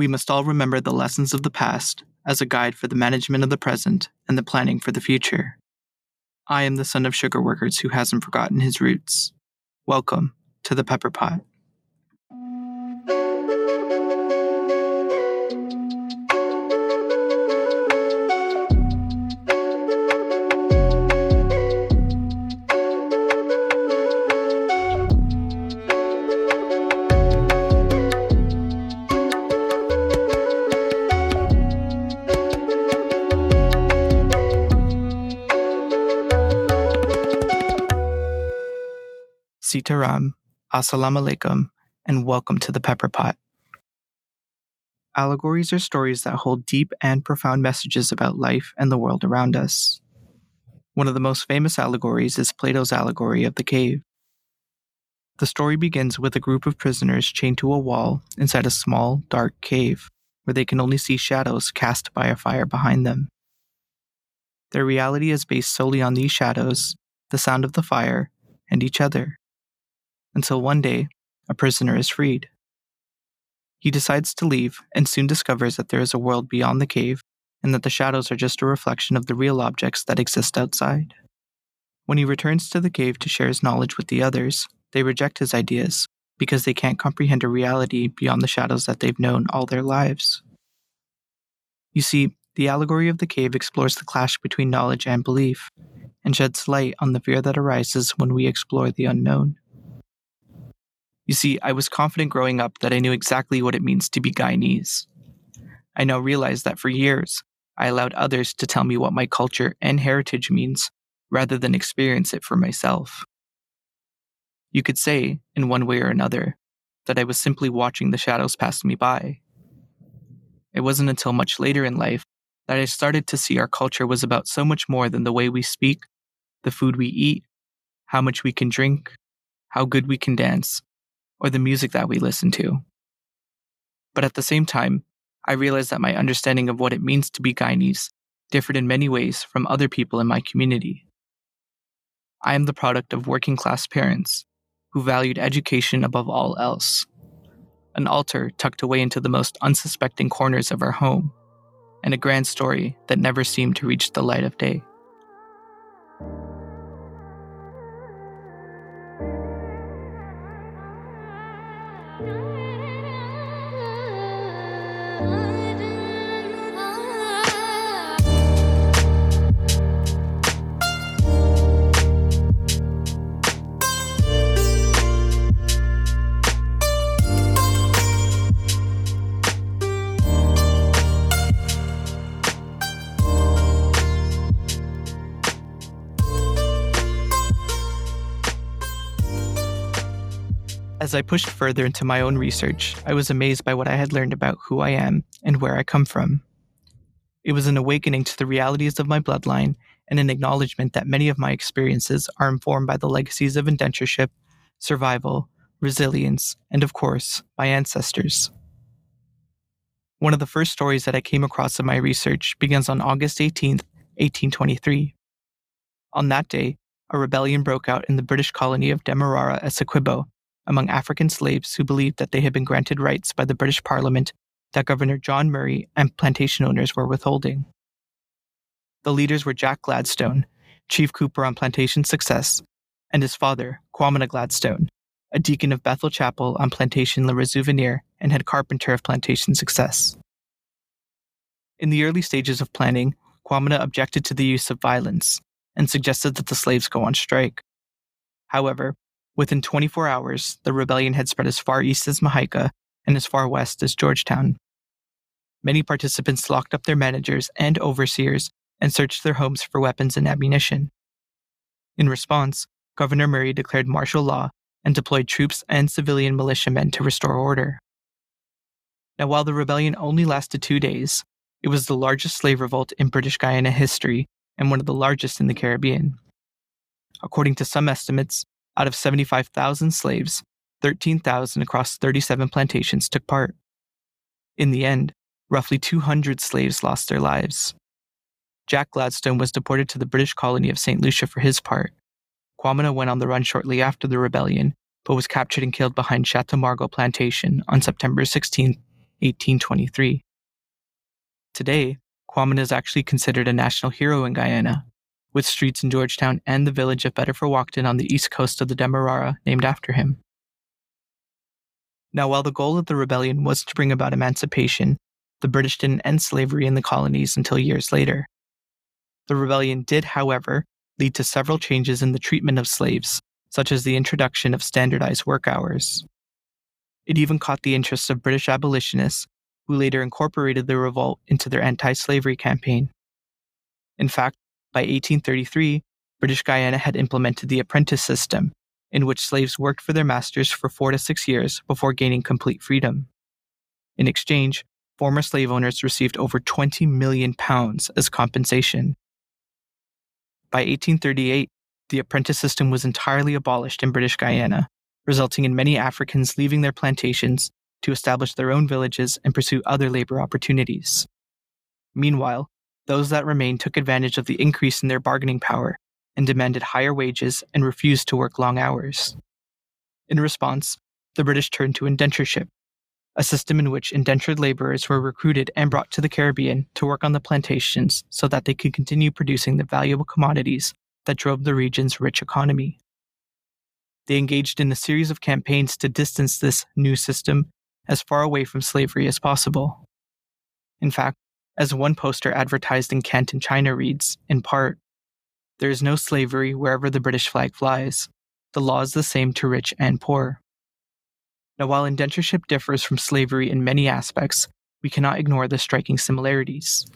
We must all remember the lessons of the past as a guide for the management of the present and the planning for the future. I am the son of sugar workers who hasn't forgotten his roots. Welcome to the Peppa Pot. Sitaram, Assalamu alaikum, and welcome to the Peppa Pot. Allegories are stories that hold deep and profound messages about life and the world around us. One of the most famous allegories is Plato's allegory of the cave. The story begins with a group of prisoners chained to a wall inside a small, dark cave where they can only see shadows cast by a fire behind them. Their reality is based solely on these shadows, the sound of the fire, and each other until one day, a prisoner is freed. He decides to leave and soon discovers that there is a world beyond the cave and that the shadows are just a reflection of the real objects that exist outside. When he returns to the cave to share his knowledge with the others, they reject his ideas because they can't comprehend a reality beyond the shadows that they've known all their lives. You see, the allegory of the cave explores the clash between knowledge and belief, and sheds light on the fear that arises when we explore the unknown. You see, I was confident growing up that I knew exactly what it means to be Guyanese. I now realize that for years, I allowed others to tell me what my culture and heritage means rather than experience it for myself. You could say, in one way or another, that I was simply watching the shadows pass me by. It wasn't until much later in life that I started to see our culture was about so much more than the way we speak, the food we eat, how much we can drink, how good we can dance, or the music that we listen to. But at the same time, I realized that my understanding of what it means to be Guyanese differed in many ways from other people in my community. I am the product of working class parents who valued education above all else. An altar tucked away into the most unsuspecting corners of our home, and a grand story that never seemed to reach the light of day. As I pushed further into my own research, I was amazed by what I had learned about who I am and where I come from. It was an awakening to the realities of my bloodline and an acknowledgement that many of my experiences are informed by the legacies of indentureship, survival, resilience, and of course, my ancestors. One of the first stories that I came across in my research begins on August 18, 1823. On that day, a rebellion broke out in the British colony of Demerara Essequibo among African slaves who believed that they had been granted rights by the British Parliament that Governor John Murray and plantation owners were withholding. The leaders were Jack Gladstone, chief cooper on Plantation Success, and his father, Kwamina Gladstone, a deacon of Bethel Chapel on Plantation Le Resouvenir and head carpenter of Plantation Success. In the early stages of planning, Kwamina objected to the use of violence and suggested that the slaves go on strike. However, Within 24 hours, the rebellion had spread as far east as Mahaica and as far west as Georgetown. Many participants locked up their managers and overseers and searched their homes for weapons and ammunition. In response, Governor Murray declared martial law and deployed troops and civilian militiamen to restore order. Now, while the rebellion only lasted two days, it was the largest slave revolt in British Guiana history and one of the largest in the Caribbean. According to some estimates, out of 75,000 slaves, 13,000 across 37 plantations took part. In the end, roughly 200 slaves lost their lives. Jack Gladstone was deported to the British colony of St. Lucia for his part. Kwamina went on the run shortly after the rebellion, but was captured and killed behind Chateau Margot plantation on September 16, 1823. Today, Kwamina is actually considered a national hero in Guyana, with streets in Georgetown and the village of Beterverwagting on the east coast of the Demerara named after him. Now, while the goal of the rebellion was to bring about emancipation, the British didn't end slavery in the colonies until years later. The rebellion did, however, lead to several changes in the treatment of slaves, such as the introduction of standardized work hours. It even caught the interest of British abolitionists, who later incorporated the revolt into their anti slavery campaign. In fact, by 1833, British Guiana had implemented the apprentice system, in which slaves worked for their masters for four to six years before gaining complete freedom. In exchange, former slave owners received over 20 million pounds as compensation. By 1838, the apprentice system was entirely abolished in British Guiana, resulting in many Africans leaving their plantations to establish their own villages and pursue other labor opportunities. Meanwhile, those that remained took advantage of the increase in their bargaining power and demanded higher wages and refused to work long hours. In response, the British turned to indentureship, a system in which indentured laborers were recruited and brought to the Caribbean to work on the plantations so that they could continue producing the valuable commodities that drove the region's rich economy. They engaged in a series of campaigns to distance this new system as far away from slavery as possible. In fact, as one poster advertised in Canton, China reads, in part, There is no slavery wherever the British flag flies. The law is the same to rich and poor. Now, while indentureship differs from slavery in many aspects, we cannot ignore the striking similarities.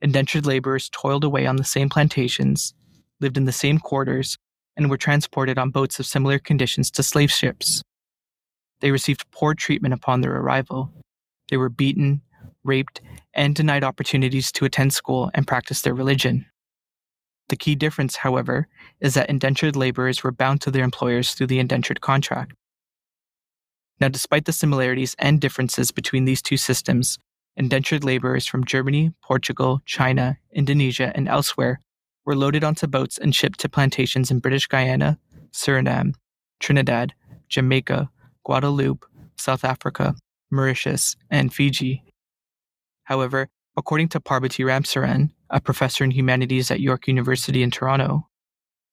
Indentured laborers toiled away on the same plantations, lived in the same quarters, and were transported on boats of similar conditions to slave ships. They received poor treatment upon their arrival. They were beaten, raped, and denied opportunities to attend school and practice their religion. The key difference, however, is that indentured laborers were bound to their employers through the indentured contract. Now, despite the similarities and differences between these two systems, indentured laborers from Germany, Portugal, China, Indonesia, and elsewhere were loaded onto boats and shipped to plantations in British Guiana, Suriname, Trinidad, Jamaica, Guadeloupe, South Africa, Mauritius, and Fiji. However, according to Parbati Ramsaran, a professor in humanities at York University in Toronto,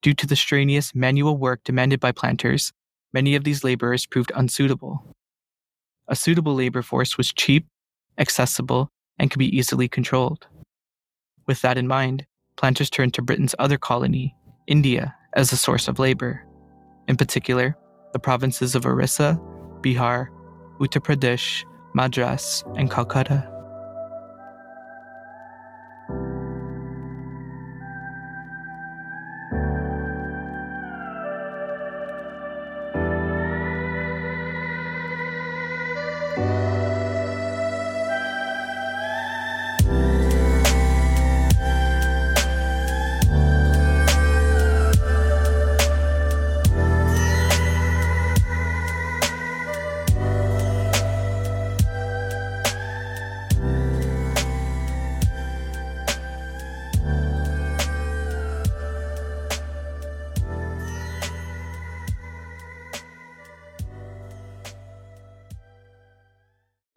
due to the strenuous manual work demanded by planters, many of these laborers proved unsuitable. A suitable labor force was cheap, accessible, and could be easily controlled. With that in mind, planters turned to Britain's other colony, India, as a source of labor. In particular, the provinces of Orissa, Bihar, Uttar Pradesh, Madras, and Calcutta.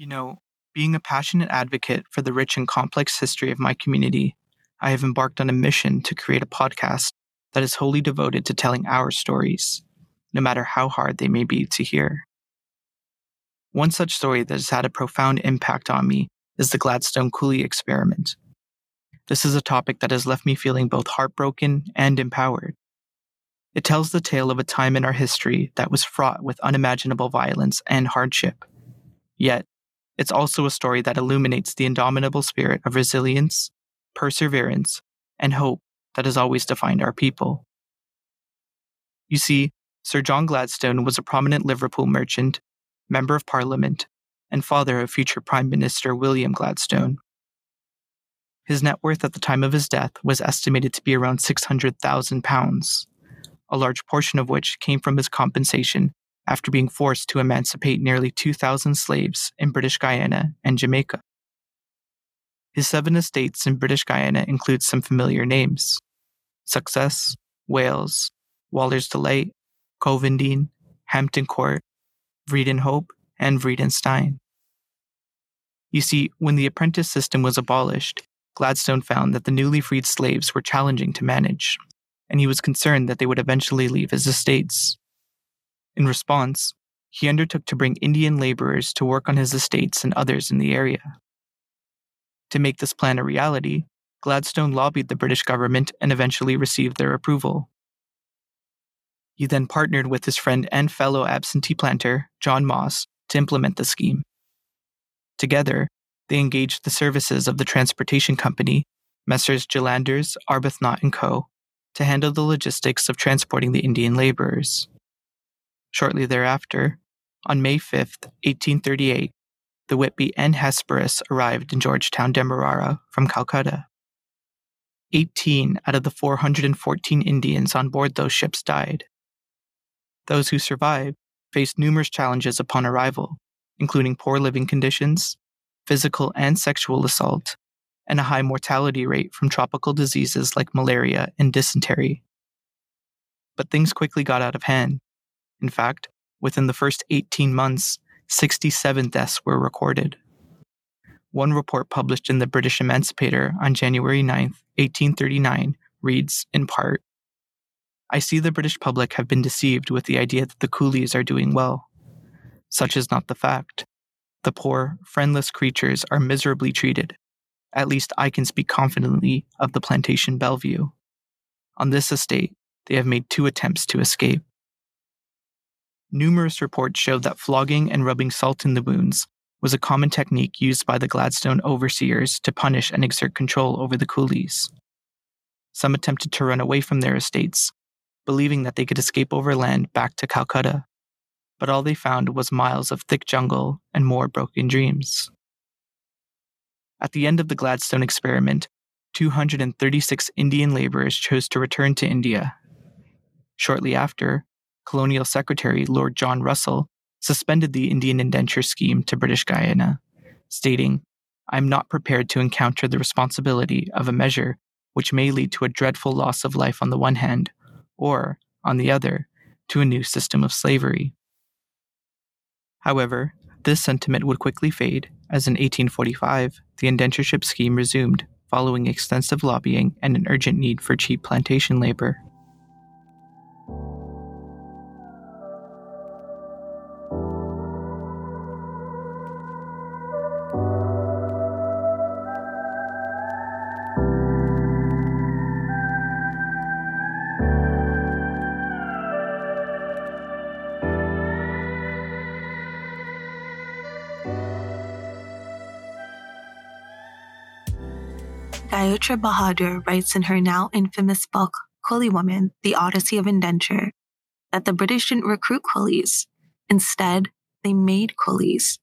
You know, being a passionate advocate for the rich and complex history of my community, I have embarked on a mission to create a podcast that is wholly devoted to telling our stories, no matter how hard they may be to hear. One such story that has had a profound impact on me is the Gladstone Coolie experiment. This is a topic that has left me feeling both heartbroken and empowered. It tells the tale of a time in our history that was fraught with unimaginable violence and hardship. Yet, it's also a story that illuminates the indomitable spirit of resilience, perseverance, and hope that has always defined our people. You see, Sir John Gladstone was a prominent Liverpool merchant, Member of Parliament, and father of future Prime Minister William Gladstone. His net worth at the time of his death was estimated to be around £600,000, a large portion of which came from his compensation after being forced to emancipate nearly 2,000 slaves in British Guiana and Jamaica. His seven estates in British Guiana include some familiar names Success, Wales, Waller's Delight, Covendene, Hampton Court, Vredenhope, and Vredenstein. You see, when the apprentice system was abolished, Gladstone found that the newly freed slaves were challenging to manage, and he was concerned that they would eventually leave his estates. In response, he undertook to bring Indian laborers to work on his estates and others in the area. To make this plan a reality, Gladstone lobbied the British government and eventually received their approval. He then partnered with his friend and fellow absentee planter, John Moss, to implement the scheme. Together, they engaged the services of the transportation company, Messrs. Gillanders, Arbuthnot and Co., to handle the logistics of transporting the Indian laborers. Shortly thereafter, on May 5, 1838, the Whitby and Hesperus arrived in Georgetown, Demerara from Calcutta. 18 out of the 414 Indians on board those ships died. Those who survived faced numerous challenges upon arrival, including poor living conditions, physical and sexual assault, and a high mortality rate from tropical diseases like malaria and dysentery. But things quickly got out of hand. In fact, within the first 18 months, 67 deaths were recorded. One report published in the British Emancipator on January 9, 1839, reads, in part, I see the British public have been deceived with the idea that the coolies are doing well. Such is not the fact. The poor, friendless creatures are miserably treated. At least I can speak confidently of the plantation Bellevue. On this estate, they have made two attempts to escape. Numerous reports showed that flogging and rubbing salt in the wounds was a common technique used by the Gladstone overseers to punish and exert control over the coolies. Some attempted to run away from their estates, believing that they could escape overland back to Calcutta. But all they found was miles of thick jungle and more broken dreams. At the end of the Gladstone experiment, 236 Indian laborers chose to return to India. Shortly after, Colonial Secretary Lord John Russell suspended the Indian indenture scheme to British Guiana, stating, I am not prepared to encounter the responsibility of a measure which may lead to a dreadful loss of life on the one hand, or, on the other, to a new system of slavery. However, this sentiment would quickly fade as in 1845 the indentureship scheme resumed following extensive lobbying and an urgent need for cheap plantation labor. Gaiutra Bahadur writes in her now infamous book, Coolie Woman The Odyssey of Indenture, that the British didn't recruit coolies. Instead, they made coolies.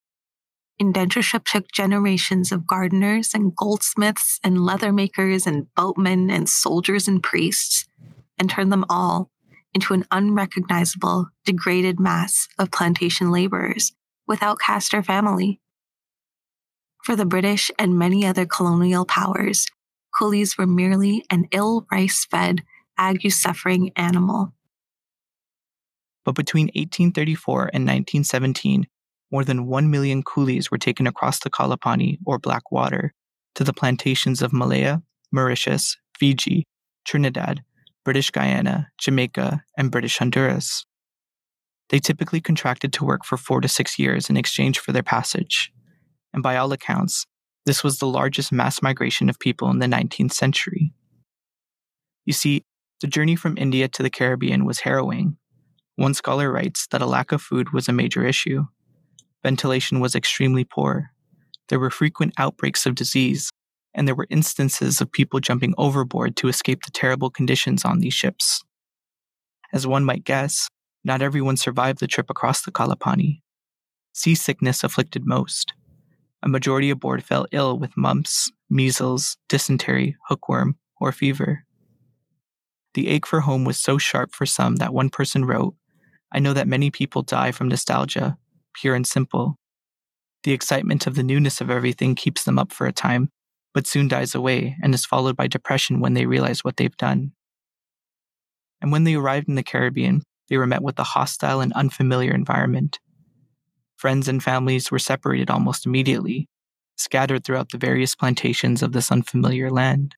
Indentureship took generations of gardeners and goldsmiths and leather makers and boatmen and soldiers and priests and turned them all into an unrecognizable, degraded mass of plantation laborers without caste or family. For the British and many other colonial powers, coolies were merely an ill rice fed, ague suffering animal. But between 1834 and 1917, more than 1 million coolies were taken across the Kalapani or Black Water to the plantations of Malaya, Mauritius, Fiji, Trinidad, British Guiana, Jamaica, and British Honduras. They typically contracted to work for four to six years in exchange for their passage. And by all accounts, this was the largest mass migration of people in the 19th century. You see, the journey from India to the Caribbean was harrowing. One scholar writes that a lack of food was a major issue. Ventilation was extremely poor. There were frequent outbreaks of disease, and there were instances of people jumping overboard to escape the terrible conditions on these ships. As one might guess, not everyone survived the trip across the Kalapani. Seasickness afflicted most a majority aboard fell ill with mumps, measles, dysentery, hookworm, or fever. The ache for home was so sharp for some that one person wrote, I know that many people die from nostalgia, pure and simple. The excitement of the newness of everything keeps them up for a time, but soon dies away and is followed by depression when they realize what they've done. And when they arrived in the Caribbean, they were met with a hostile and unfamiliar environment. Friends and families were separated almost immediately. scattered throughout the various plantations of this unfamiliar land.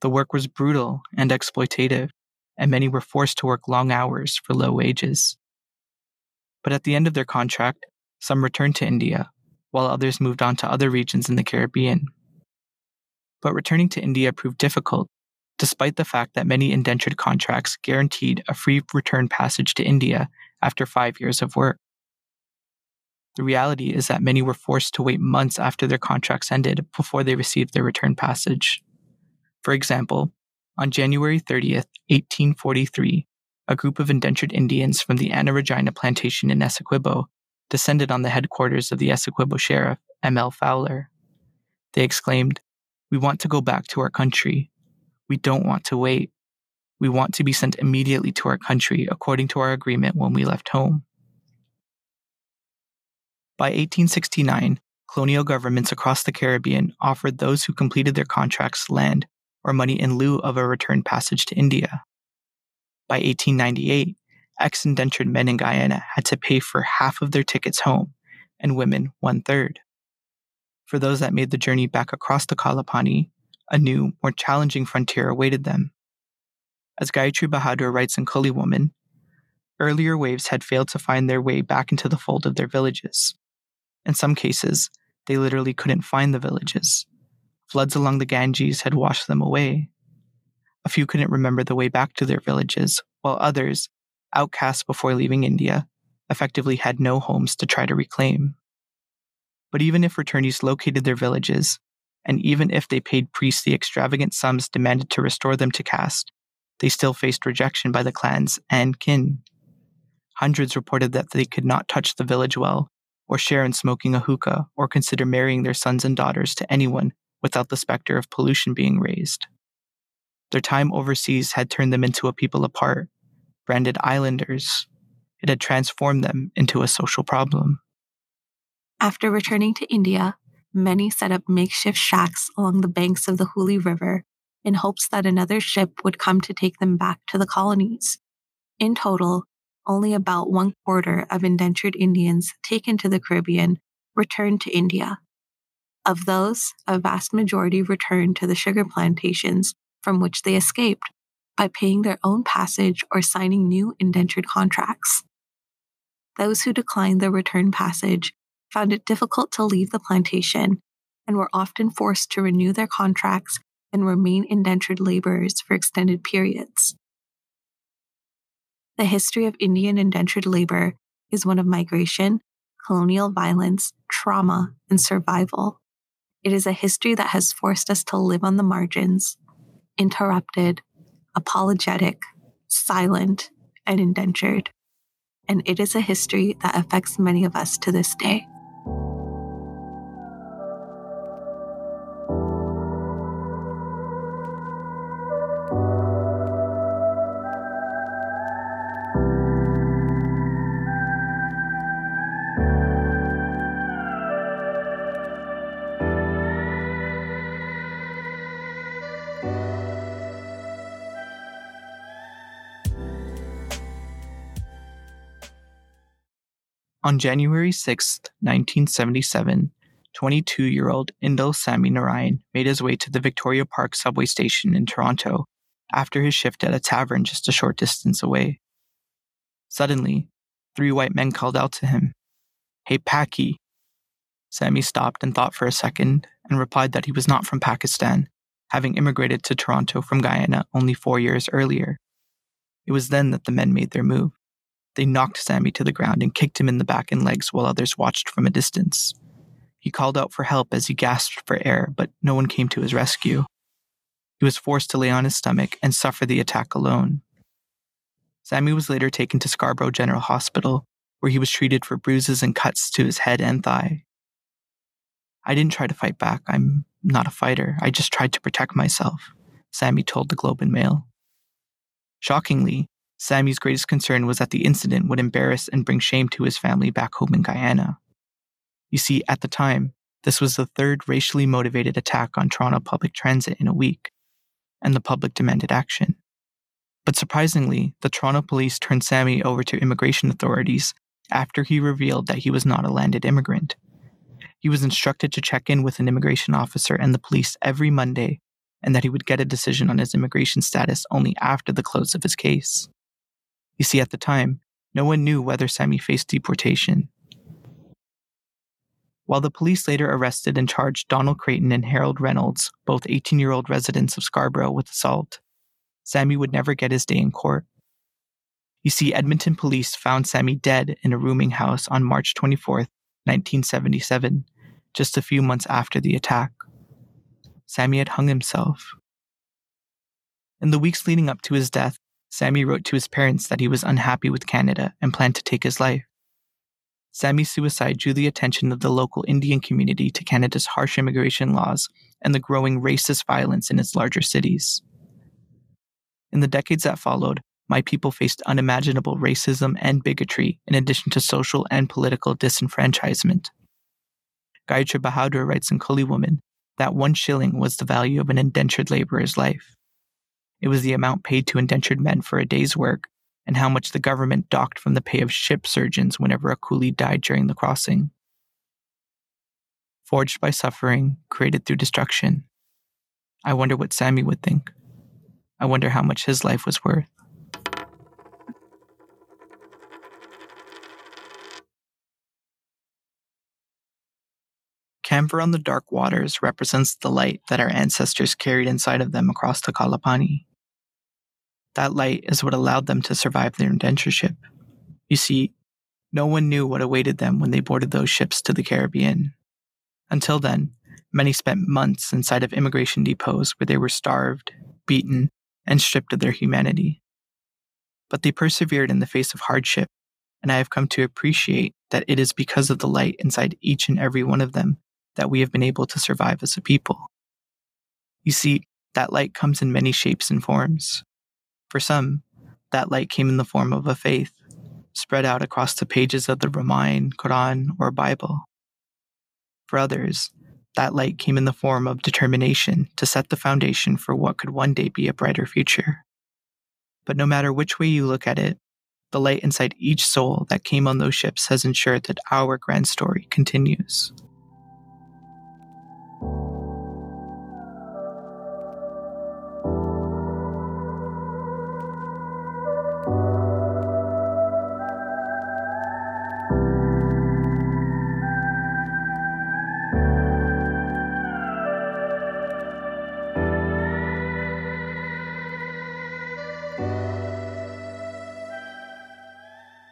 The work was brutal and exploitative, and many were forced to work long hours for low wages. But at the end of their contract, some returned to India, while others moved on to other regions in the Caribbean. But returning to India proved difficult, despite the fact that many indentured contracts guaranteed a free return passage to India after five years of work. The reality is that many were forced to wait months after their contracts ended before they received their return passage. For example, on January 30th, 1843, a group of indentured Indians from the Anna Regina plantation in Essequibo descended on the headquarters of the Essequibo sheriff, M.L. Fowler. They exclaimed, We want to go back to our country. We don't want to wait. We want to be sent immediately to our country according to our agreement when we left home. By 1869, colonial governments across the Caribbean offered those who completed their contracts land or money in lieu of a return passage to India. By 1898, ex indentured men in Guyana had to pay for half of their tickets home, and women one third. For those that made the journey back across the Kalapani, a new, more challenging frontier awaited them. As Gaiutra Bahadur writes in Coolie Woman, earlier waves had failed to find their way back into the fold of their villages. In some cases, they literally couldn't find the villages. Floods along the Ganges had washed them away. A few couldn't remember the way back to their villages, while others, outcast before leaving India, effectively had no homes to try to reclaim. But even if returnees located their villages, and even if they paid priests the extravagant sums demanded to restore them to caste, they still faced rejection by the clans and kin. Hundreds reported that they could not touch the village well, or share in smoking a hookah, or consider marrying their sons and daughters to anyone without the specter of pollution being raised. Their time overseas had turned them into a people apart, branded islanders. It had transformed them into a social problem. After returning to India, many set up makeshift shacks along the banks of the Hooghly River in hopes that another ship would come to take them back to the colonies. In total, only about one quarter of indentured Indians taken to the Caribbean returned to India, of those, a vast majority returned to the sugar plantations from which they escaped by paying their own passage or signing new indentured contracts. Those who declined the return passage found it difficult to leave the plantation and were often forced to renew their contracts and remain indentured laborers for extended periods. The history of Indian indentured labor is one of migration, colonial violence, trauma, and survival. It is a history that has forced us to live on the margins, interrupted, apologetic, silent, and indentured. And it is a history that affects many of us to this day. On January 6, 1977, 22 year old Indal Sami Narayan made his way to the Victoria Park subway station in Toronto after his shift at a tavern just a short distance away. Suddenly, three white men called out to him, Hey, Paki. Sami stopped and thought for a second and replied that he was not from Pakistan, having immigrated to Toronto from Guyana only four years earlier. It was then that the men made their move. They knocked Sammy to the ground and kicked him in the back and legs while others watched from a distance. He called out for help as he gasped for air, but no one came to his rescue. He was forced to lay on his stomach and suffer the attack alone. Sammy was later taken to Scarborough General Hospital, where he was treated for bruises and cuts to his head and thigh. I didn't try to fight back. I'm not a fighter. I just tried to protect myself, Sammy told the Globe and Mail. Shockingly, Sami's greatest concern was that the incident would embarrass and bring shame to his family back home in Guyana. You see, at the time, this was the third racially motivated attack on Toronto public transit in a week, and the public demanded action. But surprisingly, the Toronto police turned Sammy over to immigration authorities after he revealed that he was not a landed immigrant. He was instructed to check in with an immigration officer and the police every Monday, and that he would get a decision on his immigration status only after the close of his case. You see, at the time, no one knew whether Sammy faced deportation. While the police later arrested and charged Donald Creighton and Harold Reynolds, both 18 year old residents of Scarborough, with assault, Sammy would never get his day in court. You see, Edmonton police found Sammy dead in a rooming house on March 24, 1977, just a few months after the attack. Sammy had hung himself. In the weeks leading up to his death, Sammy wrote to his parents that he was unhappy with Canada and planned to take his life. Sammy's suicide drew the attention of the local Indian community to Canada's harsh immigration laws and the growing racist violence in its larger cities. In the decades that followed, my people faced unimaginable racism and bigotry in addition to social and political disenfranchisement. Gaiutra Bahadur writes in Coolie Woman that one shilling was the value of an indentured laborer's life. It was the amount paid to indentured men for a day's work and how much the government docked from the pay of ship surgeons whenever a coolie died during the crossing. Forged by suffering, created through destruction. I wonder what Sammy would think. I wonder how much his life was worth. Camphor on the dark waters represents the light that our ancestors carried inside of them across the Kalapani. That light is what allowed them to survive their indentureship. You see, no one knew what awaited them when they boarded those ships to the Caribbean. Until then, many spent months inside of immigration depots where they were starved, beaten, and stripped of their humanity. But they persevered in the face of hardship, and I have come to appreciate that it is because of the light inside each and every one of them that we have been able to survive as a people. You see, that light comes in many shapes and forms. For some, that light came in the form of a faith, spread out across the pages of the Ramayana, Quran, or Bible. For others, that light came in the form of determination to set the foundation for what could one day be a brighter future. But no matter which way you look at it, the light inside each soul that came on those ships has ensured that our grand story continues.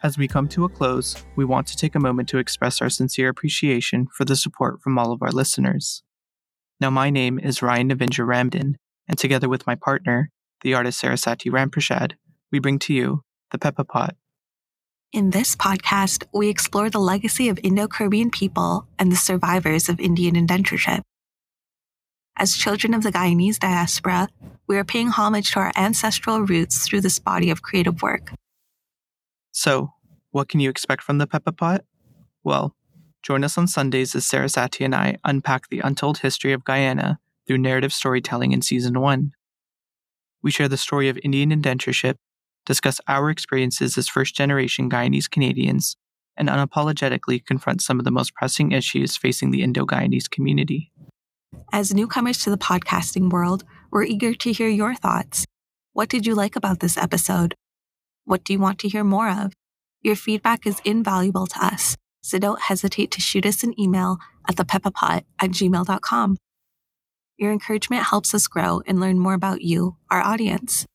As we come to a close, we want to take a moment to express our sincere appreciation for the support from all of our listeners. Now, my name is Ryan Navinja Ramdin, and together with my partner, the artist Sara-Sati Ramprashad, we bring to you the Peppa Pot. In this podcast, we explore the legacy of Indo Caribbean people and the survivors of Indian indentureship. As children of the Guyanese diaspora, we are paying homage to our ancestral roots through this body of creative work. So, what can you expect from the Peppa Pot? Well, join us on Sundays as Sarah Sara-Sati and I unpack the untold history of Guyana through narrative storytelling in Season 1. We share the story of Indian indentureship, discuss our experiences as first generation Guyanese Canadians, and unapologetically confront some of the most pressing issues facing the Indo Guyanese community. As newcomers to the podcasting world, we're eager to hear your thoughts. What did you like about this episode? What do you want to hear more of? Your feedback is invaluable to us, so don't hesitate to shoot us an email at thepeppapot at gmail.com. Your encouragement helps us grow and learn more about you, our audience.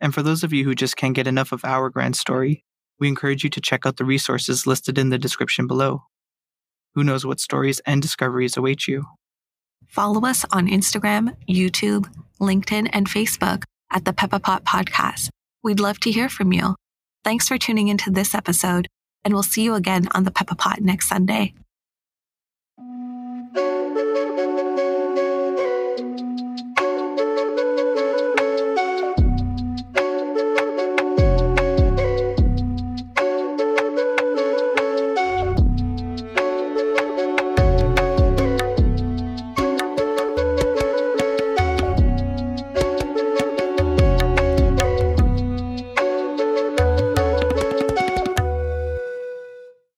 And for those of you who just can't get enough of our grand story, we encourage you to check out the resources listed in the description below. Who knows what stories and discoveries await you? Follow us on Instagram, YouTube, LinkedIn, and Facebook at the Peppa Pot Podcast We'd love to hear from you. Thanks for tuning into this episode, and we'll see you again on the Peppa Pot next Sunday.